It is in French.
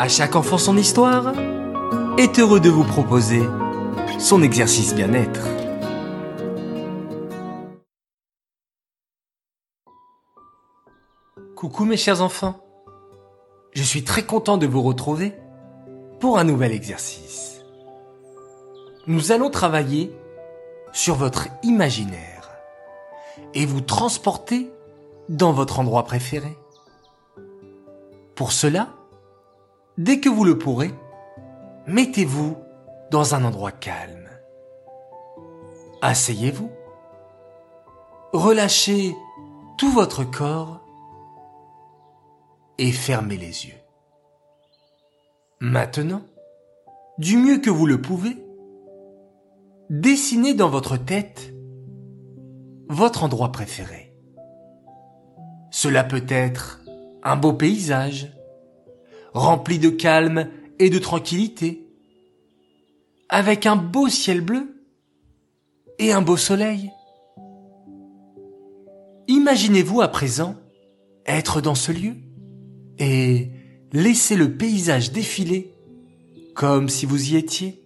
À chaque enfant son histoire est heureux de vous proposer son exercice bien-être. Coucou mes chers enfants, je suis très content de vous retrouver pour un nouvel exercice. Nous allons travailler sur votre imaginaire et vous transporter dans votre endroit préféré. Pour cela, dès que vous le pourrez, mettez-vous dans un endroit calme. Asseyez-vous. Relâchez tout votre corps et fermez les yeux. Maintenant, du mieux que vous le pouvez, dessinez dans votre tête votre endroit préféré. Cela peut être un beau paysage, rempli de calme et de tranquillité, avec un beau ciel bleu et un beau soleil. Imaginez-vous à présent être dans ce lieu et laisser le paysage défiler comme si vous y étiez.